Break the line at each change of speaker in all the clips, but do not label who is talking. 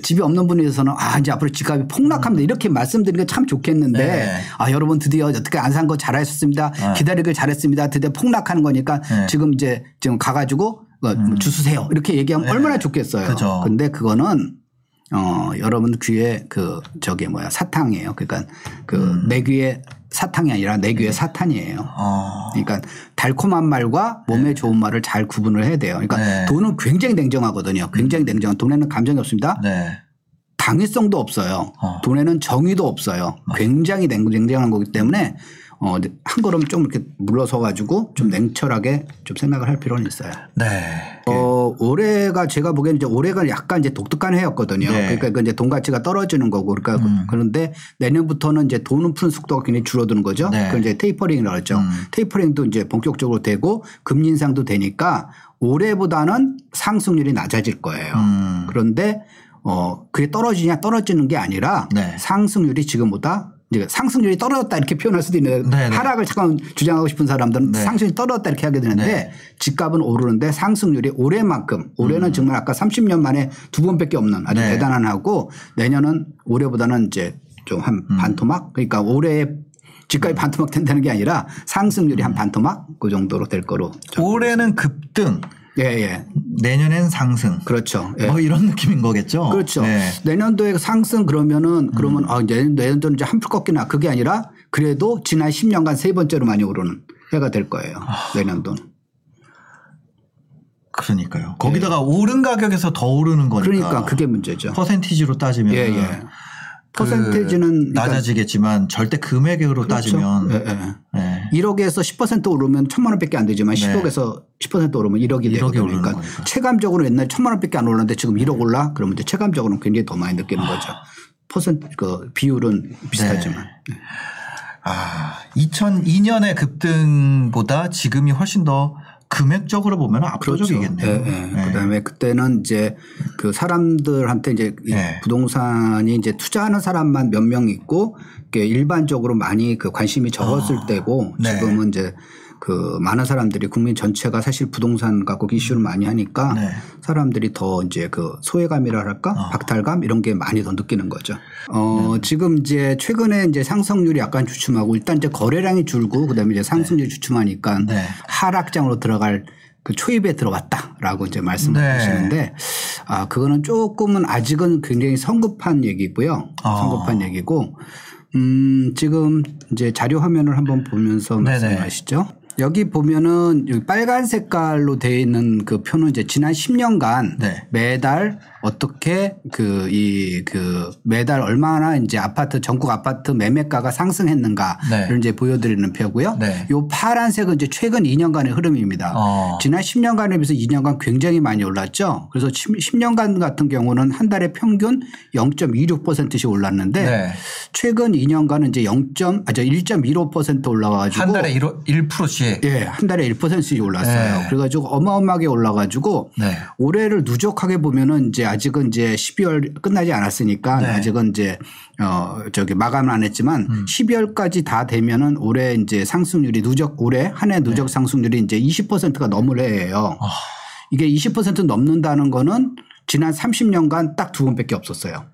집이 없는 분에서는 아 이제 앞으로 집값이 폭락합니다 이렇게 말씀드리는 게 참 좋겠는데
네.
아 여러분 드디어 어떻게 안 산 거 잘하셨습니다
네.
기다리길 잘했습니다 드디어 폭락하는 거니까
네.
지금 이제 지금 가가지고 어, 주수세요 이렇게 얘기하면
네.
얼마나 좋겠어요.
그죠.
근데 그거는 어 여러분 귀에 그 저기 뭐야 사탕이에요. 그러니까 그
음.
내 귀에 사탕이 아니라 내 귀에 사탄이에요.
어.
그러니까 달콤한 말과 몸에 좋은 말을 잘 구분을 해야 돼요. 그러니까
네.
돈은 굉장히 냉정하거든요. 굉장히 냉정. 돈에는 감정이 없습니다.
네.
당위성도 없어요.
어.
돈에는 정의도 없어요. 굉장히 냉- 냉정한 거기 때문에 어, 한 걸음 좀 이렇게 물러서 가지고 좀 냉철하게 좀 생각을 할 필요는 있어요.
네.
어, 올해가 제가 보기에는 이제 올해가 약간 이제 독특한 해였거든요.
네.
그러니까 그 이제 돈 가치가 떨어지는 거고 그러니까
음.
그런데 내년부터는 이제 돈을 푸는 속도가 굉장히 줄어드는 거죠.
네.
그걸 이제 테이퍼링이라고 그랬죠.
음.
테이퍼링도 이제 본격적으로 되고 금리 인상도 되니까 올해보다는 상승률이 낮아질 거예요.
음.
그런데 어 그게 떨어지냐 떨어지는 게 아니라
네.
상승률이 지금보다 이제 상승률이 떨어졌다 이렇게 표현할 수도 있는데
네, 네.
하락을 잠깐 주장하고 싶은 사람들은
네.
상승률이 떨어졌다 이렇게 하게 되는데
네.
집값은 오르는데 상승률이 올해만큼 올해는 정말 아까 30년 만에 두 번밖에 없는 아주
음. 네.
대단한 하고 내년은 올해보다는 이제 좀한
음.
반토막 그러니까 올해 집값이 반토막 된다는 게 아니라 상승률이 한 반토막 그 정도로 될 거로
올해는 급등,
예, 예.
내년엔 상승.
그렇죠. 예.
뭐 이런 느낌인 거겠죠.
그렇죠.
네.
내년도에 상승 그러면은 그러면 아, 내년, 내년도는 이제 한풀 꺾이나 그게 아니라 그래도 지난 10년간 세 번째로 많이 오르는 해가 될 거예요.
아.
내년도는.
그러니까요. 거기다가 오른 가격에서 더 오르는 거니까.
네. 그러니까 그게 문제죠.
퍼센티지로 따지면
예, 예. 퍼센테이지는 그러니까
낮아지겠지만 절대 금액으로
그렇죠.
따지면
예, 예.
네.
1억에서 10% 오르면 천만 원밖에 안 되지만
네.
10억에서 10% 오르면 1억이
1억이
되거든요. 그러니까
거니까.
체감적으로 옛날에 천만 원밖에 안 올랐는데 지금 1억 올라 그러면 이제 체감적으로는 굉장히 더 많이 느끼는 거죠. 퍼센트 그 비율은 비슷하지만.
아, 2002년의 급등보다 지금이 훨씬 더 금액적으로 보면 압도적이겠네요.
예, 예.
네.
그다음에 그때는 이제 그 사람들한테 이제 이
네.
부동산이 이제 투자하는 사람만 몇 명 있고 일반적으로 많이 그 관심이 적었을 때고
네.
지금은 이제 그 많은 사람들이 국민 전체가 사실 부동산 갖고 이슈를 많이 하니까
네.
사람들이 더 이제 그 소외감이라 할까
어.
박탈감 이런 게 많이 더 느끼는 거죠. 어 지금 이제 최근에 이제 상승률이 약간 주춤하고 일단 이제 거래량이 줄고 그다음에 이제 상승률이 주춤하니까
네.
하락장으로 들어갈 그 초입에 들어왔다라고 이제 말씀을
네.
하시는데 아 그거는 조금은 아직은 굉장히 성급한 얘기고요.
아.
성급한 얘기고 음 지금 이제 자료 화면을 한번 보면서. 말씀하시죠. 여기 보면은 여기 빨간 색깔로 되어 있는 그 표는 이제 지난 10년간
네.
매달 어떻게 그이그 매달 얼마나 이제 아파트 전국 아파트 매매가가 상승했는가를
네.
이제 보여드리는 표고요.
네.
요 파란색은 이제 최근 2년간의 흐름입니다.
어.
지난 10년간에 비해서 2년간 굉장히 많이 올랐죠. 그래서 10년간 같은 경우는 한 달에 평균 0.26%씩 올랐는데
네.
최근 2년간은 이제 0. 아저 1.15% 올라가지고
한 달에 1, 1%씩.
예, 한 달에 1%씩 올랐어요.
네.
그래가지고 어마어마하게 올라가지고
네.
올해를 누적하게 보면은 이제 아직은 이제 12월 끝나지 않았으니까
네.
아직은 이제 어 저기 마감은 안 했지만
음.
12월까지 다 되면은 올해 이제 상승률이 누적 올해 한 해 누적 상승률이 이제 20%가 넘을 해예요.
아.
이게 20% 넘는다는 거는 지난 30년간 딱 두 번밖에 없었어요.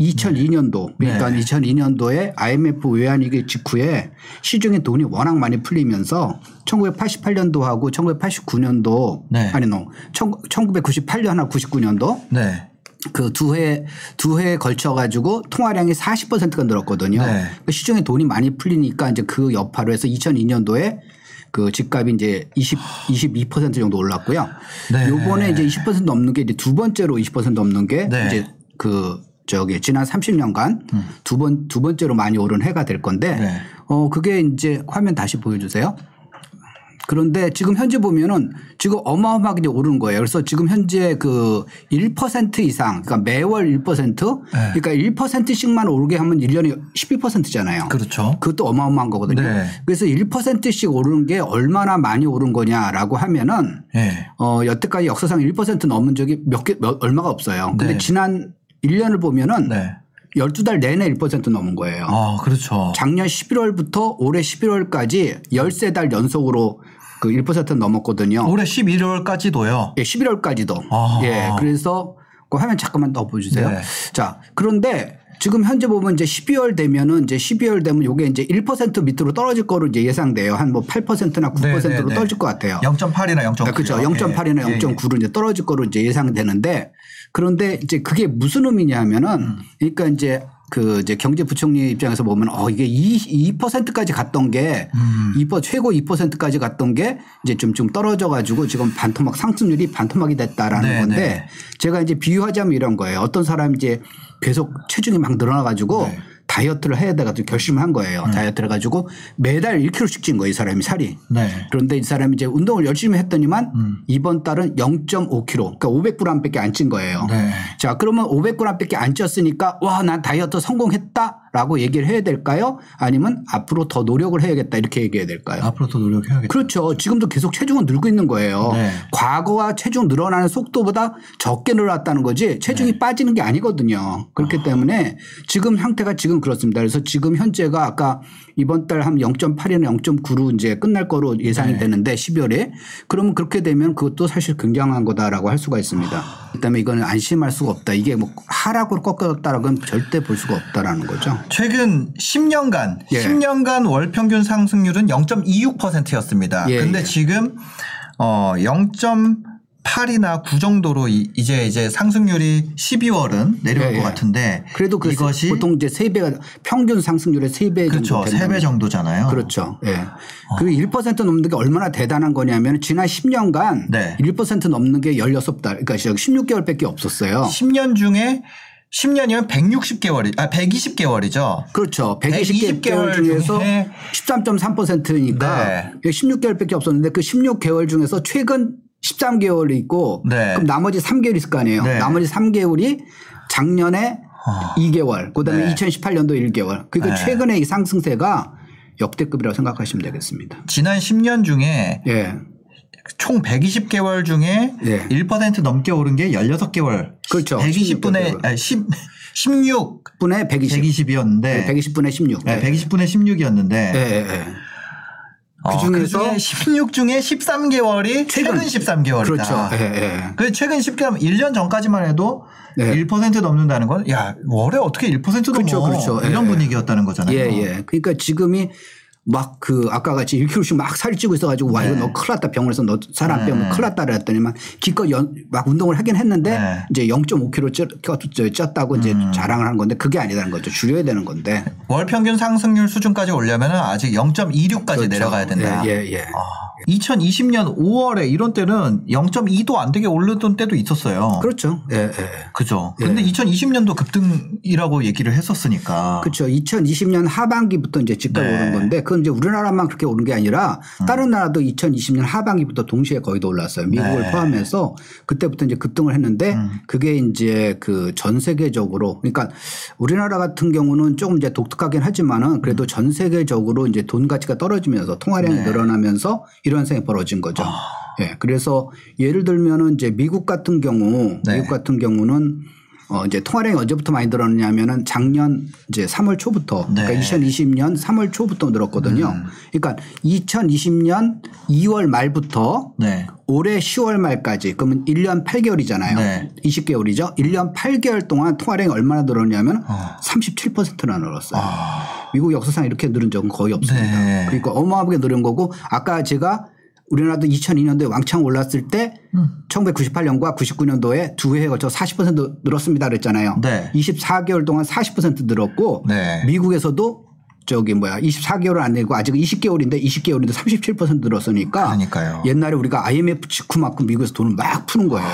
2002년도 그러니까
네.
2002년도에 IMF 외환위기 직후에 시중에 돈이 워낙 많이 풀리면서 1988년도하고 1989년도
네.
아니 노 1998년하고 99년도
네.
그두 해 두 해에 걸쳐 가지고 통화량이 40%가 늘었거든요.
네.
그 시중에 돈이 많이 풀리니까 이제 그 여파로 해서 2002년도에 그 집값이 이제 20 22% 정도 올랐고요.
네.
요번에 이제 20% 넘는 게 이제 두 번째로 20% 넘는 게
네. 음.
이제 그 저기 지난 30년간 두번 두 번째로 많이 오른 해가 될 건데
네.
어 그게 이제 화면 다시 보여 주세요. 그런데 지금 현재 보면은 지금 어마어마하게 오르는 거예요. 그래서 지금 현재 그 1% 이상, 그러니까 매월 1%,
네.
그러니까 1%씩만 오르게 하면 1년에 12%잖아요.
그렇죠.
그것도 어마어마한 거거든요.
네.
그래서 1%씩 오르는 게 얼마나 많이 오른 거냐라고 하면은
예.
어, 여태까지 역사상 1% 넘은 적이 몇 개, 몇, 얼마가 없어요. 근데
네.
지난 1년을 보면은
네.
12달 내내 1% 넘은 거예요.
아, 그렇죠.
작년 11월부터 올해 11월까지 13달 연속으로 그 1% 넘었거든요.
올해 11월까지도요.
예, 11월까지도.
아.
예. 그래서 그 화면 잠깐만 더 보여주세요.
네.
자, 그런데 지금 현재 보면 이제 12월 되면은 이제 12월 되면 요게 이제 1% 밑으로 떨어질 거로 이제 예상돼요. 한 뭐 8%나 9%로
네, 네, 네.
떨어질 것 같아요.
0.8이나 0.9.
아, 그렇죠. 0.8이나
예,
0.9로 이제 떨어질 거로 이제 예상되는데 그런데 이제 그게 무슨 의미냐면은
음.
그러니까 이제 그 이제 경제부총리 입장에서 보면 어 이게 2, 2%까지 갔던 게
음.
2% 최고 2%까지 갔던 게 이제 좀좀 떨어져 가지고 지금 반토막 상승률이 반토막이 됐다라는
네,
건데
네.
제가 이제 비유하자면 이런 거예요. 어떤 사람이 이제 계속 체중이 막 늘어나 가지고
네.
다이어트를 해야 돼 가지고 결심을 한 거예요. 다이어트를 해 가지고 매달 1kg씩 찐 거예요. 이 사람이 살이.
네.
그런데 이 사람이 이제 운동을 열심히 했더니만
음.
이번 달은 0.5kg, 그러니까 500g밖에 안 찐 거예요.
네.
자, 그러면 500g밖에 안 쪘으니까 와, 난 다이어트 성공했다 라고 얘기를 해야 될까요? 아니면 앞으로 더 노력을 해야겠다 이렇게 얘기해야 될까요?
앞으로 더 노력해야겠다.
그렇죠. 지금도 계속 체중은 늘고 있는 거예요.
네.
과거와 체중 늘어나는 속도보다 적게 늘어났다는 거지 체중이
네.
빠지는 게 아니거든요. 그렇기
아.
때문에 지금 형태가 지금 그렇습니다. 그래서 지금 현재가 아까 이번 달 한 0.8이나 0.9로 이제 끝날 거로 예상이
네.
되는데 12월에 그러면 그렇게 되면 그것도 사실 굉장한 거다라고 할 수가 있습니다. 그다음에 이거는 안심할 수가 없다. 이게 뭐 하락으로 꺾였다라고는 절대 볼 수가 없다라는 거죠.
최근 10년간
예.
10년간 월 평균 상승률은 0.26%였습니다.
예,
근데
예.
지금 어 0.8이나 9 정도로 이- 이제 이제 상승률이 12월은 내려올
예,
것
예.
같은데
그래도 그
이것이
보통 이제 세 배가 평균 상승률의 세배 정도
그렇죠.
된다는
3배 정도잖아요.
그렇죠. 예. 그1% 넘는 게 얼마나 대단한 거냐면 지난 10년간
네.
1% 넘는 게 16달, 그러니까 16개월밖에 없었어요.
10년 중에 10년이면 160개월이 아 120개월이죠.
그렇죠.
120
120개월
개월
중에서
중에
13.3%니까
네.
16개월밖에 없었는데 그 16개월 중에서 최근 13개월이 있고
네.
그럼 나머지 3개월 있을 거 아니에요.
네.
나머지 3개월이 작년에
어.
2개월, 그다음에
네.
2018년도 1개월. 그러니까
네.
최근에 이 상승세가 역대급이라고 생각하시면 되겠습니다.
지난 10년 중에
예.
총 120개월 중에
네.
1% 넘게 오른 게 16개월.
그렇죠.
120분의
16개월.
아, 10 16
분에 120.
120 이었는데
120분에 16.
네, 120분의 16이었는데
예, 예, 예.
어,
그중에서
그중에 16 중에 13개월이 최근,
최근.
13개월이다.
그렇죠. 예, 예.
그 최근 10개월 1년 전까지만 해도
네.
1% 넘는다는 건 야, 월에 어떻게 1% 넘어?
그렇죠, 그렇죠.
이런
예.
분위기였다는 거잖아요.
예, 예. 그러니까 지금이 막 그 아까 같이 1kg씩 막 살이 찌고 있어가지고 와 이거
네.
너 큰일 났다 병원에서 너 살 안 빼면
네.
큰일 났다 그랬더니만 기껏 연, 막 운동을 하긴 했는데
네.
이제 0.5kg 쪘, 쪘다고 이제
음.
자랑을 하는 건데 그게 아니라는 거죠. 줄여야 되는 건데.
월 평균 상승률 수준까지 오려면 아직 0.26까지
그렇죠.
내려가야 된다.
예, 예. 예.
2020년 5월에 이런 때는 0.2도 안 되게 오르던 때도 있었어요.
그렇죠. 예, 예.
그죠.
예.
근데 2020년도 급등이라고 얘기를 했었으니까.
그렇죠. 2020년 하반기부터 이제 집값이
네.
오른 건데 그건 이제 우리나라만 그렇게 오른 게 아니라 다른 나라도 2020년 하반기부터 동시에 거의 다 올랐어요. 미국을
네.
포함해서 그때부터 이제 급등을 했는데
음.
그게 이제 그 전 세계적으로 그러니까 우리나라 같은 경우는 조금 이제 독특하긴 하지만은 그래도 전 세계적으로 이제 돈 가치가 떨어지면서 통화량이
네.
늘어나면서 이런 현상이 벌어진 거죠.
아.
예. 그래서 예를 들면은 이제 미국 같은 경우
네.
미국 같은 경우는 어 이제 통화량이 언제부터 많이 늘었냐면은 작년 이제 3월 초부터
네.
그러니까 2020년 3월 초부터 늘었거든요.
음.
그러니까 2020년 2월 말부터
네.
올해 10월 말까지 그러면 1년 8개월이잖아요.
네.
20개월이죠. 1년 8개월 동안 통화량이 얼마나 늘었냐면
어.
37%나 늘었어요.
아.
미국 역사상 이렇게 늘은 적은 거의 없습니다.
네.
그러니까 어마어마하게 늘은 거고 아까 제가 우리나라도 2002년도에 왕창 올랐을 때
음.
1998년과 99년도에 두 해에 걸쳐 40% 늘었습니다 그랬잖아요.
네.
24개월 동안 40% 늘었고
네.
미국에서도 저기 뭐야 24개월은 안 되고 아직 20개월인데 20개월인데 37% 늘었으니까
그러니까요.
옛날에 우리가 IMF 직후만큼 미국에서 돈을 막 푸는 거예요.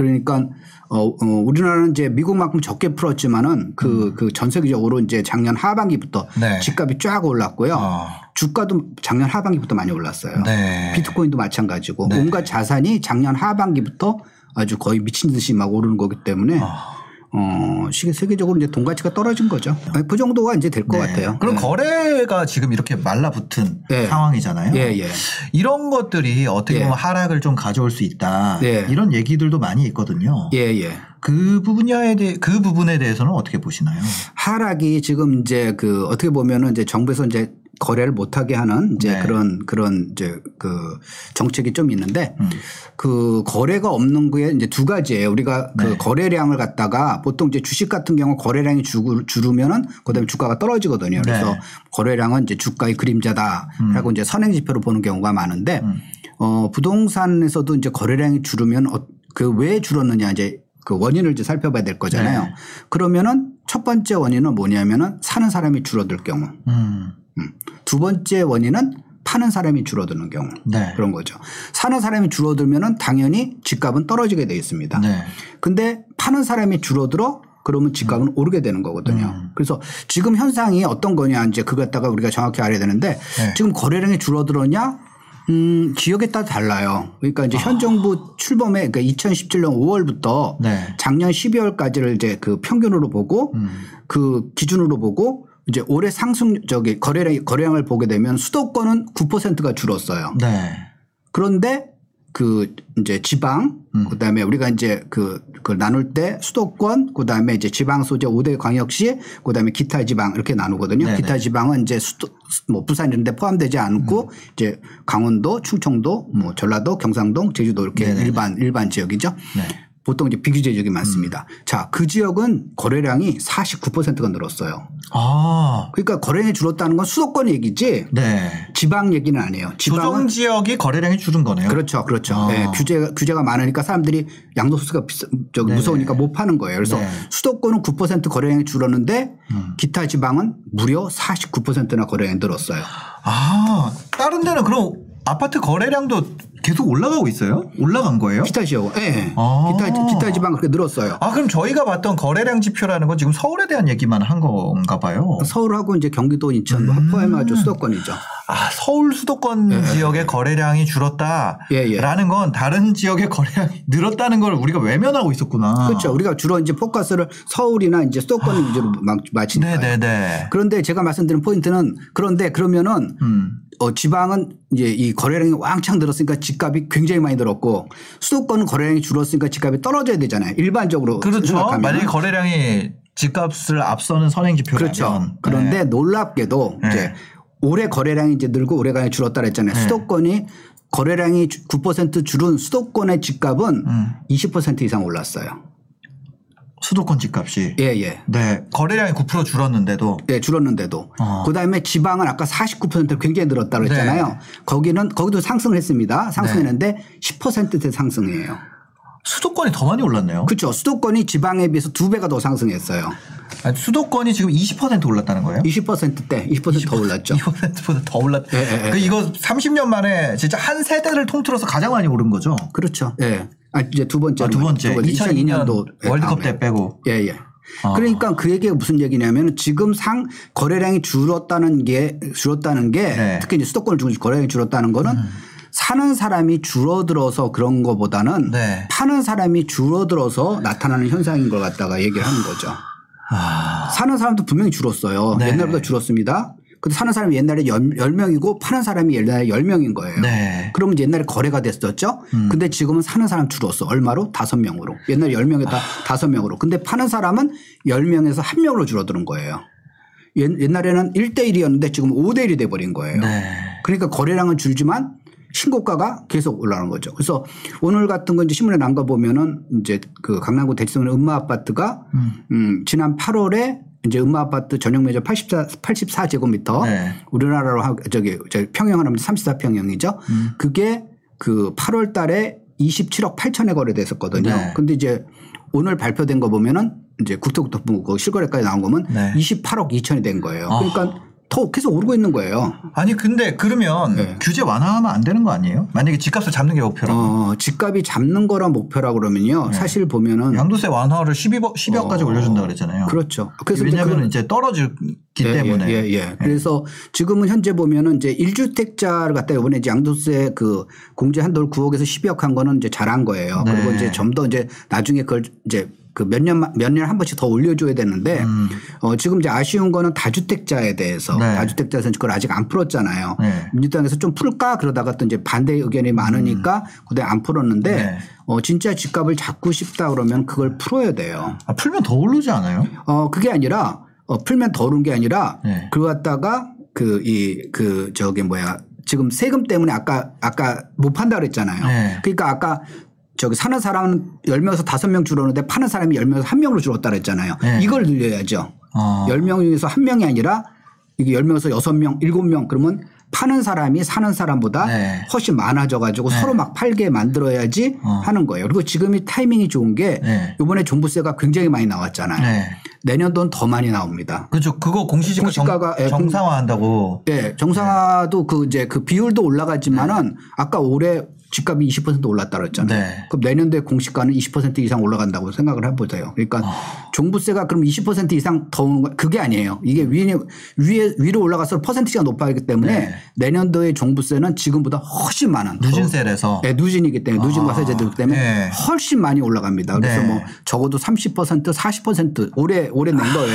그러니까 어, 어, 우리나라는 이제 미국만큼 적게 풀었지만은 그, 그전 세계적으로 이제 작년 하반기부터
음. 네.
집값이 쫙 올랐고요.
어.
주가도 작년 하반기부터 많이 올랐어요.
네.
비트코인도 마찬가지고
네.
온갖 자산이 작년 하반기부터 아주 거의 미친 듯이 막 오르는 거기 때문에
아.
어, 세계적으로 이제 돈 가치가 떨어진 거죠. 그 정도가 이제 될것
네.
같아요.
그럼
네.
거래가 지금 이렇게 말라붙은
네.
상황이잖아요.
예, 예.
이런 것들이 어떻게
예.
보면 하락을 좀 가져올 수 있다.
네.
이런 얘기들도 많이 있거든요.
예, 예.
그 부분에 대해 그 부분에 대해서는 어떻게 보시나요?
하락이 지금 이제 그 어떻게 보면은 이제 정부에서 이제 거래를 못하게 하는 이제
네.
그런 그런 이제 그 정책이 좀 있는데
음.
그 거래가 없는 게 이제 두 가지예요. 우리가 그
네.
거래량을 갖다가 보통 이제 주식 같은 경우 거래량이 줄- 줄으면은 그다음에 주가가 떨어지거든요. 그래서
네.
거래량은 이제 주가의 그림자다라고 이제 선행 지표로 보는 경우가 많은데
음.
어 부동산에서도 이제 거래량이 줄으면 어, 그 왜 줄었느냐 이제 그 원인을 이제 살펴봐야 될 거잖아요.
네.
그러면은 첫 번째 원인은 뭐냐면은 사는 사람이 줄어들 경우.
음.
두 번째 원인은 파는 사람이 줄어드는 경우.
네.
그런 거죠. 사는 사람이 줄어들면은 당연히 집값은 떨어지게 돼 있습니다.
네.
근데 파는 사람이 줄어들어 그러면 집값은 오르게 되는 거거든요.
음.
그래서 지금 현상이 어떤 거냐 이제 그거 갖다가 우리가 정확히 알아야 되는데
네.
지금 거래량이 줄어들었냐? 음, 지역에 따라 달라요. 그러니까 이제
아.
현 정부 출범에 그러니까 2017년 5월부터
네.
작년 12월까지를 이제 그 평균으로 보고
음.
그 기준으로 보고 이제 올해 상승 저기 거래량 거래량을 보게 되면 수도권은 9%가 줄었어요.
네.
그런데 그 이제 지방
음.
그다음에 우리가 이제 그, 그 나눌 때 수도권 그다음에 이제 지방 소재 5대 광역시 그다음에 기타 지방 이렇게 나누거든요.
네네.
기타 지방은 이제 수도 뭐 부산 이런 데 포함되지 않고
음.
이제 강원도, 충청도, 뭐 전라도, 경상도, 제주도 이렇게
네네네.
일반 일반 지역이죠.
네.
보통 이제 비규제 지역이 많습니다.
음.
자, 그 지역은 거래량이 49%가 늘었어요.
아.
그러니까 거래량이 줄었다는 건 수도권 얘기지
네.
지방 얘기는 아니에요.
조정 지역이 거래량이 줄은 거네요.
그렇죠, 그렇죠.
아.
네, 규제 규제가 많으니까 사람들이 양도소득가 비싸, 저기
네네.
무서우니까 못 파는 거예요. 그래서
네.
수도권은 9% 거래량이 줄었는데
음.
기타 지방은 무려 49%나 거래량이 늘었어요.
아, 다른 데는 그럼 아파트 거래량도 계속 올라가고 있어요? 올라간 거예요?
기타 지역, 예. 네.
아.
기타 기타 지방 그렇게 늘었어요.
아, 그럼 저희가 봤던 거래량 지표라는 건 지금 서울에 대한 얘기만 한 건가 봐요.
서울하고 이제 경기도, 인천, 뭐
음.
포함해가지고 수도권이죠.
아, 서울 수도권 지역의 거래량이 줄었다.
예, 예.
라는 건 다른 지역의 거래량이 늘었다는 걸 우리가 외면하고 있었구나.
그렇죠. 우리가 주로 이제 포커스를 서울이나 이제 수도권 위주로 막 맞히니까요.
아. 네네네.
그런데 제가 말씀드린 포인트는 그런데 그러면은
음.
어, 지방은 이제 이 거래량이 왕창 늘었으니까 집값이 굉장히 많이 늘었고 수도권은 거래량이 줄었으니까 집값이 떨어져야 되잖아요. 일반적으로
그렇죠.
생각하면.
만약에 거래량이 집값을 앞서는 선행 지표라면.
그렇죠. 그런데
네.
놀랍게도
네.
이제 올해 거래량이 이제 늘고 올해가 줄었다 그랬잖아요.
네.
수도권이 거래량이 9% 줄은 수도권의 집값은
음.
20% 이상 올랐어요.
수도권 집값이.
예, 예.
네. 거래량이 9% 줄었는데도.
네, 줄었는데도.
어.
그 다음에 지방은 아까 49% 굉장히 늘었다 그랬잖아요.
네.
거기는, 거기도 상승을 했습니다. 상승했는데 10%대 상승이에요.
수도권이 더 많이 올랐네요.
그렇죠. 수도권이 지방에 비해서 두 배가 더 상승했어요.
아니, 수도권이 지금 20% 올랐다는 거예요?
20%대 20%더 올랐죠.
2%보다 더 올랐.
예, 예, 예.
그 이거 30년 만에 진짜 한 세대를 통틀어서 가장 많이 오른 거죠.
그렇죠. 예. 아, 이제 두 번째.
아, 두 번째. 2002년
2002년도
월드컵 때 빼고.
예, 예.
아.
그러니까 그 얘기가 무슨 얘기냐면 지금 상 거래량이 줄었다는 게 줄었다는 게
네. 음.
특히 이제 수도권을 중심 거래량이 줄었다는 거는 사는 사람이 줄어들어서 그런 거보다는
네.
파는 사람이 줄어들어서 나타나는 현상인 걸 갖다가 얘기를 하는 거죠.
아.
사는 사람도 분명히 줄었어요.
네.
옛날보다 줄었습니다. 근데 사는 사람이 옛날에 10명이고 파는 사람이 옛날에 10명인 거예요.
네.
그러면 이제 옛날에 거래가 됐었죠.
음.
근데 지금은 사는 사람 줄었어. 얼마로? 다섯 명으로. 옛날에 열 명에다 다섯 명으로. 근데 파는 사람은 열 명에서 한 명으로 줄어드는 거예요. 옛- 옛날에는 1대1이었는데 지금 5대1이 돼버린 거예요.
네.
그러니까 거래량은 줄지만 신고가가 계속 올라가는 거죠. 그래서 오늘 같은 거 이제 신문에 난 거 보면은 이제 그 강남구 대치동의 음마 아파트가 음, 지난 8월에 이제 음마 아파트 전용 면적 84, 84제곱미터
네.
우리나라로 하, 저기 저 평형을 하면 34평형이죠.
음.
그게 그 8월 달에 27억 8천에 거래됐었거든요.
네.
근데 이제 오늘 발표된 거 보면은 이제 국토국토부 그 실거래까지 나온 거면
네.
28억 2천이 된 거예요.
아.
그러니까 더 계속 오르고 있는 거예요.
아니 근데 그러면
네.
규제 완화하면 안 되는 거 아니에요? 만약에 집값을 잡는 게 목표라고.
어, 집값이 잡는 거라 목표라 그러면요. 사실 보면은
네. 양도세 완화를 12억, 12억까지
어,
올려준다 그랬잖아요.
그렇죠. 그래서
왜냐하면 이제 떨어지기
예,
때문에. 네.
예, 예, 예. 그래서 지금은 현재 보면은 이제 1주택자를 갖다 이번에 이제 양도세 그 공제 한도를 9억에서 12억 한 거는 이제 잘한 거예요.
네.
그리고 이제 좀 더 이제 나중에 그걸 이제 그 몇 년, 몇 년 한 번씩 더 올려줘야 되는데 어 지금 이제 아쉬운 거는 다주택자에 대해서
음. 네.
다주택자에서는 그걸 아직 안 풀었잖아요.
네.
민주당에서 좀 풀까 그러다가 또 이제 반대 의견이 많으니까 그때 안 풀었는데
음. 네.
어 진짜 집값을 잡고 싶다 그러면 그걸 풀어야 돼요.
아, 풀면 더 오르지 않아요?
어 그게 아니라 어 풀면 더 오른 게 아니라
네.
그거 갖다가 그이그 저기 뭐야 지금 세금 때문에 아까 아까 못 판다 그랬잖아요.
네.
그러니까 아까 저기 사는 사람은 10명에서 5명 줄었는데 파는 사람이 10명에서 1명으로 줄었다 그랬잖아요.
네.
이걸 늘려야죠.
어.
10명 중에서 1명이 아니라 이게 10명에서 6명, 7명 그러면 파는 사람이 사는 사람보다
네.
훨씬 많아져 가지고 서로 막 팔게 만들어야지
어.
하는 거예요. 그리고 지금이 타이밍이 좋은 게
네.
이번에 종부세가 굉장히 많이 나왔잖아요.
네.
내년도는 더 많이 나옵니다.
그렇죠. 그거 공시지가
공시가가, 예,
정, 상화한다고
예, 정상화도 그 이제 그 비율도 올라갔지만은 아까 올해 집값이 20% 올랐다 그랬잖아요.
네.
그럼 내년도에 공시가는 20% 이상 올라간다고 생각을 해보세요. 그러니까 종부세가 그럼 20% 이상 더 오는 거 그게 아니에요. 이게 위에 위에 위로 올라가서 퍼센티지가 높아지기 때문에
네.
내년도의 종부세는 지금보다 훨씬 많은
누진세라서.
네, 누진이기 때문에 누진 과 세제도이기 때문에
네.
훨씬 많이 올라갑니다. 그래서
네.
뭐 적어도 30% 40% 올해 올해 낸 거에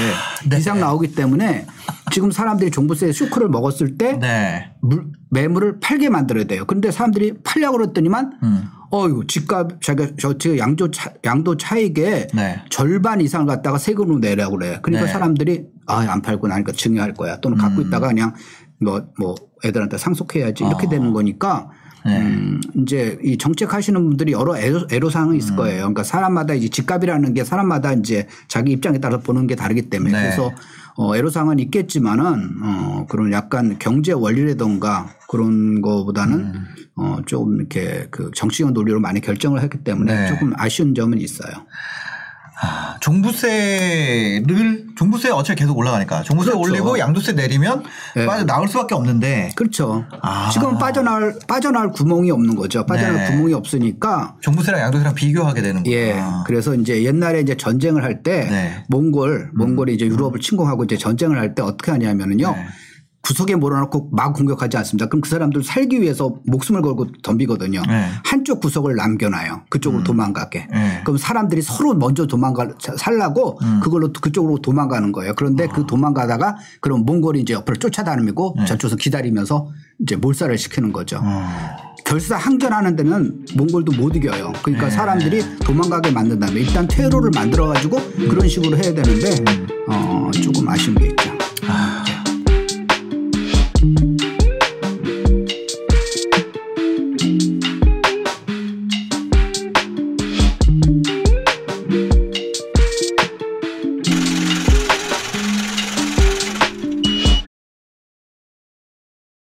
네.
이상 나오기 때문에 지금 사람들이 종부세 쇼크를 먹었을 때
네.
물- 매물을 팔게 만들어야 돼요. 근데 사람들이 팔려고 그랬더니만
음.
어유 집값 자기가 저 지금 양조 차, 양도 차익의
네.
절반 이상을 갖다가 세금으로 내라고 그래. 그러니까
네.
사람들이 아안 팔고 나니까 증여할 거야. 또는 갖고
음.
있다가 그냥 뭐뭐 애들한테 상속해야지 이렇게
어.
되는 거니까
네.
음, 이제 이 정책하시는 분들이 여러 애로, 애로사항이
음.
있을 거예요. 그러니까 사람마다 이제 집값이라는 게 사람마다 이제 자기 입장에 따라서 보는 게 다르기 때문에
네.
그래서 어, 애로사항은 있겠지만은 어, 그런 약간 경제 원리라던가 그런 거보다는
음.
어, 조금 이렇게 그 정치적 논리로 많이 결정을 했기 때문에
네.
조금 아쉬운 점은 있어요.
아, 종부세를 종부세 어차피 계속 올라가니까 종부세
그렇죠.
올리고 양도세 내리면
네.
빠져 나올 수밖에 없는데
그렇죠.
아.
지금 빠져나올 빠져나올 구멍이 없는 거죠. 빠져나올
네.
구멍이 없으니까
종부세랑 양도세랑 비교하게 되는구나.
예. 그래서 이제 옛날에 이제 전쟁을 할때
네.
몽골 몽골이 이제 유럽을 침공하고 이제 전쟁을 할 때 어떻게 하냐면은요.
네.
구석에 몰아놓고 막 공격하지 않습니다. 그럼 그 사람들 살기 위해서 목숨을 걸고 덤비거든요.
네.
한쪽 구석을 남겨놔요. 그쪽으로 도망가게.
네.
그럼 사람들이 서로 먼저 도망가 살라고
음.
그걸로 그쪽으로 도망가는 거예요. 그런데 그 도망가다가 그럼 몽골이 이제 옆으로 쫓아다니고
네.
저쪽에서 기다리면서 이제 몰살을 시키는 거죠.
어.
결사 항전하는 데는 몽골도 못 이겨요. 그러니까
네.
사람들이 도망가게 만든다면 일단 퇴로를 만들어 가지고 그런 식으로 해야 되는데 어 조금 아쉬운 게 있죠.